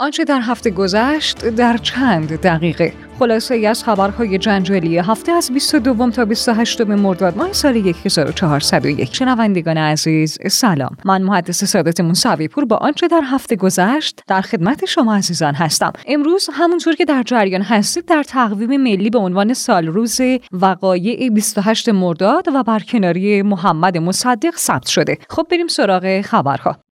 آنچه در هفته گذشت در چند دقیقه. خلاصه ای از خبرهای جنجالی هفته از 22 تا 28 مرداد ماه سال 1401 شنوندگان عزیز سلام. من محدث سادت موسوی پور با آنچه در هفته گذشت در خدمت شما عزیزان هستم. امروز همونطور که در جریان هستید در تقویم ملی به عنوان سال روز وقایع 28 مرداد و برکناری محمد مصدق ثبت شده. خب بریم سراغ خبرها.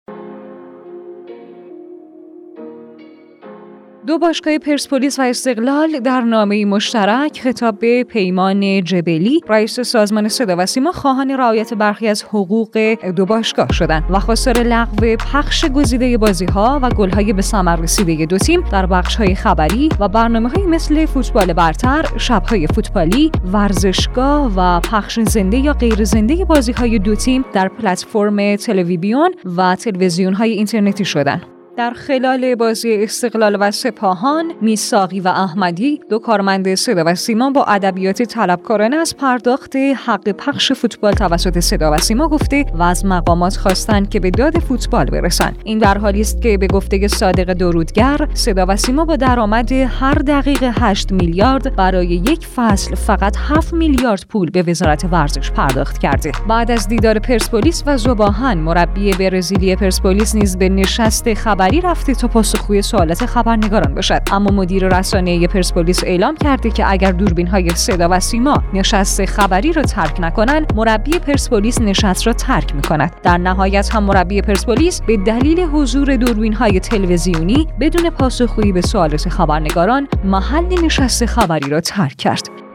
دو باشگاه پرسپولیس و استقلال در نامه مشترک خطاب به پیمان جبلی رئیس سازمان صدا و سیما خواهان رعایت برخی از حقوق دو باشگاه شدند و خواستار لغو پخش گزیده بازی ها و گل های به ثمر رسیده دو تیم در بخش های خبری و برنامه های مثل فوتبال برتر، شب های فوتبالی، ورزشگاه و پخش زنده یا غیر زنده بازی های دو تیم در پلتفرم تلویزیون و تلویزیون های اینترنتی شدند. در خلال بازی استقلال و سپاهان میساقی و احمدی دو کارمند صدا و سیما با ادبیات طلبکارانه از پرداخت حق پخش فوتبال توسط صدا و سیما گفته و از مقامات خواستند که به داد فوتبال برسند. این در حالی است که به گفته صادق درودگر صدا و سیما با درآمد هر دقیقه 8 میلیارد برای یک فصل فقط 7 میلیارد پول به وزارت ورزش پرداخت کرده. بعد از دیدار پرسپولیس و زباهن مربی برزیلی پرسپولیس نیز به نشست خبر خبری رفته تا پاسخگوی سوالات خبرنگاران باشد. اما مدیر رسانه پرسپولیس اعلام کرده که اگر دوربین های صدا و سیما نشست خبری را ترک نکنند مربی پرسپولیس نشست را ترک می کند در نهایت هم مربی پرسپولیس به دلیل حضور دوربین های تلویزیونی بدون پاسخگویی به سوالات خبرنگاران محل نشست خبری را ترک کرد.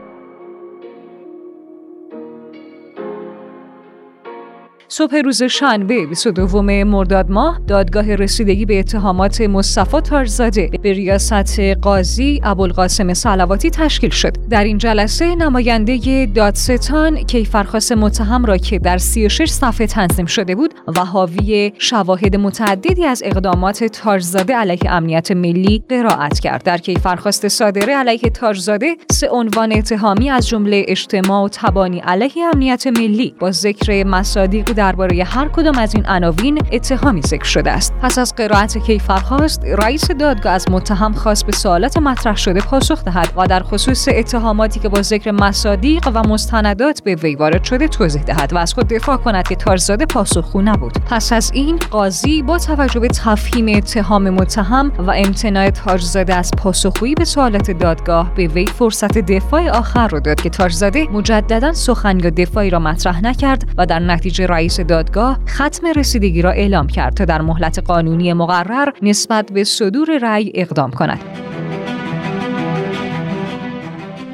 صبح روز شنبه 22 مرداد ماه دادگاه رسیدگی به اتهامات مصطفی تارزاده به ریاست قاضی ابوالقاسم صلواتی تشکیل شد. در این جلسه نماینده دادستان کیفرخواست متهم را که در 36 صفحه تنظیم شده بود و حاوی شواهد متعددی از اقدامات تارزاده علیه امنیت ملی قرائت کرد. در کیفرخواست صادره علیه تارزاده سه عنوان اتهامی از جمله اجتماع و تبانی علیه امنیت ملی با ذکر مصادیق درباره هر کدام از این عناوین اتهامی ذکر شده است. پس از قرائت کیفرخواست رئیس دادگاه از متهم خواست به سوالات مطرح شده پاسخ دهد و در خصوص اتهاماتی که با ذکر مصادیق و مستندات به وی وارد شده توضیح دهد و از خود دفاع کند که تارزاده پاسخگو نبود. پس از این قاضی با توجه به تفهیم اتهام متهم و امتناع تارزاده از پاسخگویی به سوالات دادگاه به وی فرصت دفاع آخر را داد که تارزاده مجددا سخن یا دفاعی را مطرح نکرد و در نتیجه رئیس رئیس دادگاه ختم رسیدگی را اعلام کرد تا در مهلت قانونی مقرر نسبت به صدور رأی اقدام کند.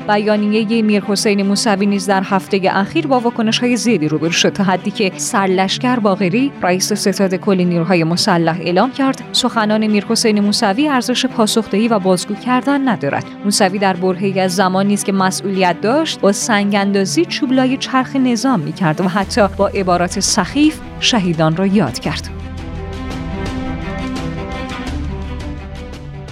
بیانیه میر حسین موسوی نیز در هفته اخیر با واکنش های زیادی روبرو شد تا حدی که سرلشکر باقری رئیس ستاد کل نیروهای مسلح اعلام کرد سخنان میر حسین موسوی ارزش پاسخدهی و بازگو کردن ندارد. موسوی در برهه‌ای از زمانی است که مسئولیت داشت با سنگاندازی چوبلای چرخ نظام می‌کرد و حتی با عبارات سخیف شهیدان را یاد کرد.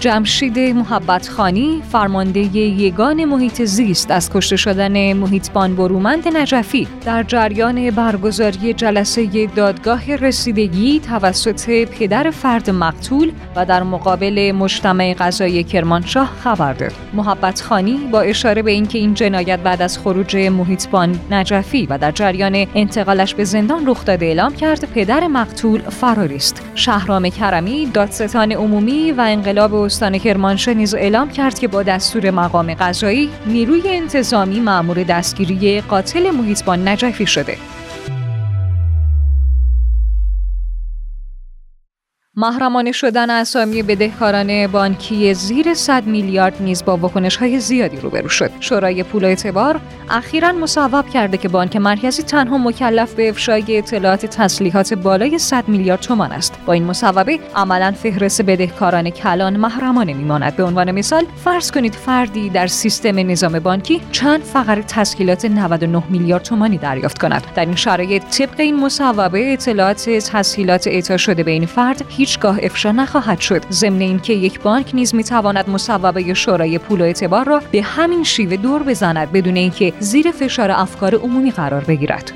جمشید محبت خانی فرمانده یگان محیط زیست از کشته شدن محیطبان برومند نجفی در جریان برگزاری جلسه دادگاه رسیدگی توسط پدر فرد مقتول و در مقابل مجتمع قضایی کرمانشاه خبر داد. محبت خانی با اشاره به اینکه این جنایت بعد از خروج محیطبان نجفی و در جریان انتقالش به زندان رخ داده اعلام کرد پدر مقتول فراری است. شهرام کرمی دادستان عمومی و انقلاب استان کرمانشاه نیز اعلام کرد که با دستور مقام قضایی نیروی انتظامی مأمور دستگیری قاتل محیطبان نجفی شده. محرمانه شدن اسامی بدهکاران بانکی زیر 100 میلیارد نیز با واکنش های زیادی روبرو شد. شورای پول اعتبار اخیرا مصوب کرده که بانک مرکزی تنها مکلف به افشای اطلاعات تسلیحات بالای 100 میلیارد تومان است. با این مصوبه عملا فهرست بدهکاران کلان محرمانه میماند. به عنوان مثال فرض کنید فردی در سیستم نظام بانکی چند فقره تسهیلات 99 میلیارد تومانی دریافت کند. در این شرایط طبق این مصوبه اطلاعات تسهیلات اعطا شده به این فرد هیچگاه افشا نخواهد شد. ضمن اینکه یک بانک نیز می‌تواند مصوبه شورای پول و اعتبار را به همین شیوه دور بزند بدون اینکه زیر فشار افکار عمومی قرار بگیرد.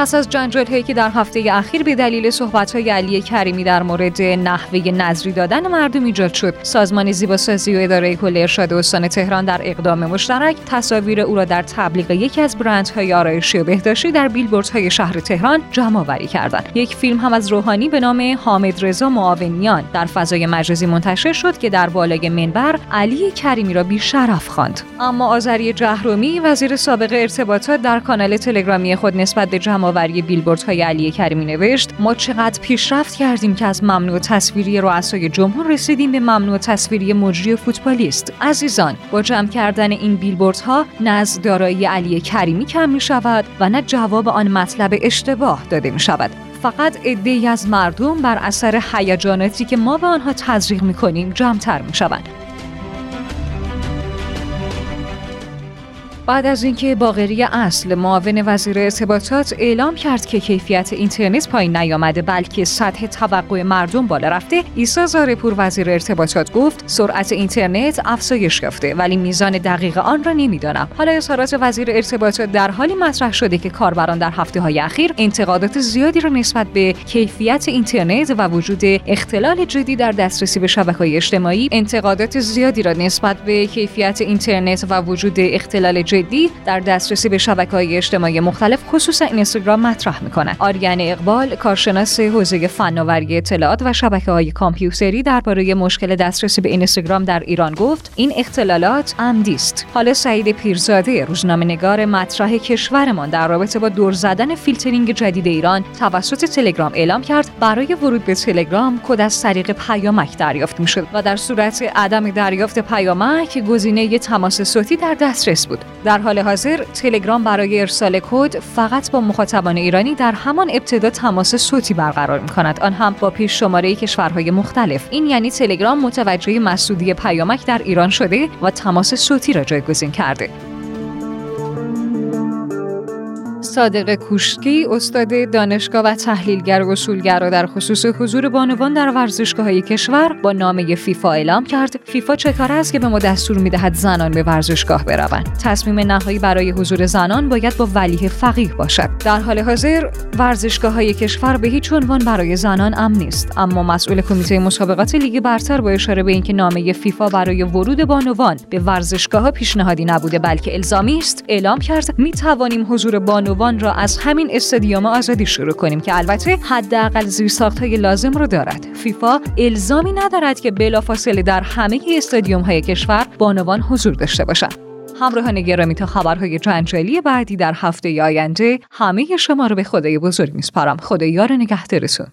پس از جنجال هایی که در هفته اخیر به دلیل صحبت های علی کریمی در مورد نحوه نظری دادن مردم ایجاد شد. سازمان زیباسازی و اداره کل ارشاد استان تهران در اقدام مشترک تصاویر او را در تبلیغ یکی از برندهای آرایشی و بهداشتی در بیلبوردهای شهر تهران جمع آوری کردند. یک فیلم هم از روحانی به نام حامد رضا معاونیان در فضای مجازی منتشر شد که در بالای منبر علی کریمی را بیشرف خواند. اما آذری جهرومی وزیر سابق ارتباطات در کانال تلگرامی خود نسبت به جمعآوری بیلبوردهای علی کریمی نوشت ما چقدر پیشرفت کردیم که از ممنوع تصویری رؤسای جمهور رسیدیم به ممنوع تصویری مجری فوتبالیست. عزیزان با جمع کردن این بیلبوردها نه از دارایی علی کریمی کم می شود و نه جواب آن مطلب اشتباه داده می شود فقط عدهای از مردم بر اثر هیجاناتی که ما به آنها تزریق می کنیم جمعتر می شوند بعد از اینکه باقری اصل معاون وزیر ارتباطات اعلام کرد که کیفیت اینترنت پایین نیامده بلکه سطح توقع مردم بالا رفته عیسی زارپور وزیر ارتباطات گفت سرعت اینترنت افزایش یافته ولی میزان دقیق آن را نمی‌دانم. حالا اظهارات وزیر ارتباطات در حالی مطرح شده که کاربران در هفته های اخیر انتقادات زیادی را نسبت به کیفیت اینترنت و وجود اختلال جدی در دسترسی به شبکه‌های اجتماعی انتقادات زیادی را نسبت به کیفیت اینترنت و وجود اختلال جدی جدی در دسترسی به شبکه های اجتماعی مختلف خصوصا اینستاگرام مطرح می‌کنند آریان اقبال کارشناس حوزه فناوری اطلاعات و شبکه های کامپیوتری درباره مشکل دسترسی به اینستاگرام در ایران گفت این اختلالات عمدی است. حالا سعید پیرزاده روزنامه نگار مطرح کشورمان در رابطه با دور زدن فیلترینگ جدید ایران توسط تلگرام اعلام کرد برای ورود به تلگرام کد از طریق پیامک دریافت می‌شد و در صورت عدم دریافت پیامک گزینه تماس صوتی در دسترس بود. در حال حاضر تلگرام برای ارسال کد فقط با مخاطبان ایرانی در همان ابتدا تماس صوتی برقرار می کند آن هم با پیش شماره کشورهای مختلف. این یعنی تلگرام متوجه مسدودی پیامک در ایران شده و تماس صوتی را جایگزین کرده. صادق کوشکی استاد دانشگاه و تحلیلگر و اصولگرا در خصوص حضور بانوان در ورزشگاه های کشور با نامه فیفا اعلام کرد. فیفا چه کار است که به ما دستور می‌دهد زنان به ورزشگاه بروند؟ تصمیم نهایی برای حضور زنان باید با ولیه فقیه باشد. در حال حاضر ورزشگاه های کشور به هیچ عنوان برای زنان امن نیست. اما مسئول کمیته مسابقات لیگ برتر با اشاره به اینکه نامه فیفا برای ورود بانوان به ورزشگاه ها پیشنهادی نبوده بلکه الزامی است اعلام کرد می توانیم حضور بانوان را از همین استادیوم آزادی شروع کنیم که البته حداقل های لازم رو دارد. فیفا الزامی ندارد که بلافاصله در همه استادیوم های کشور بانوان حضور داشته باشند. همراهان گرامی تا خبرهای جنجالی بعدی در هفته آینده همه شما رو به خدای بزرگ میسپارم. خدای یار نگهدارتون.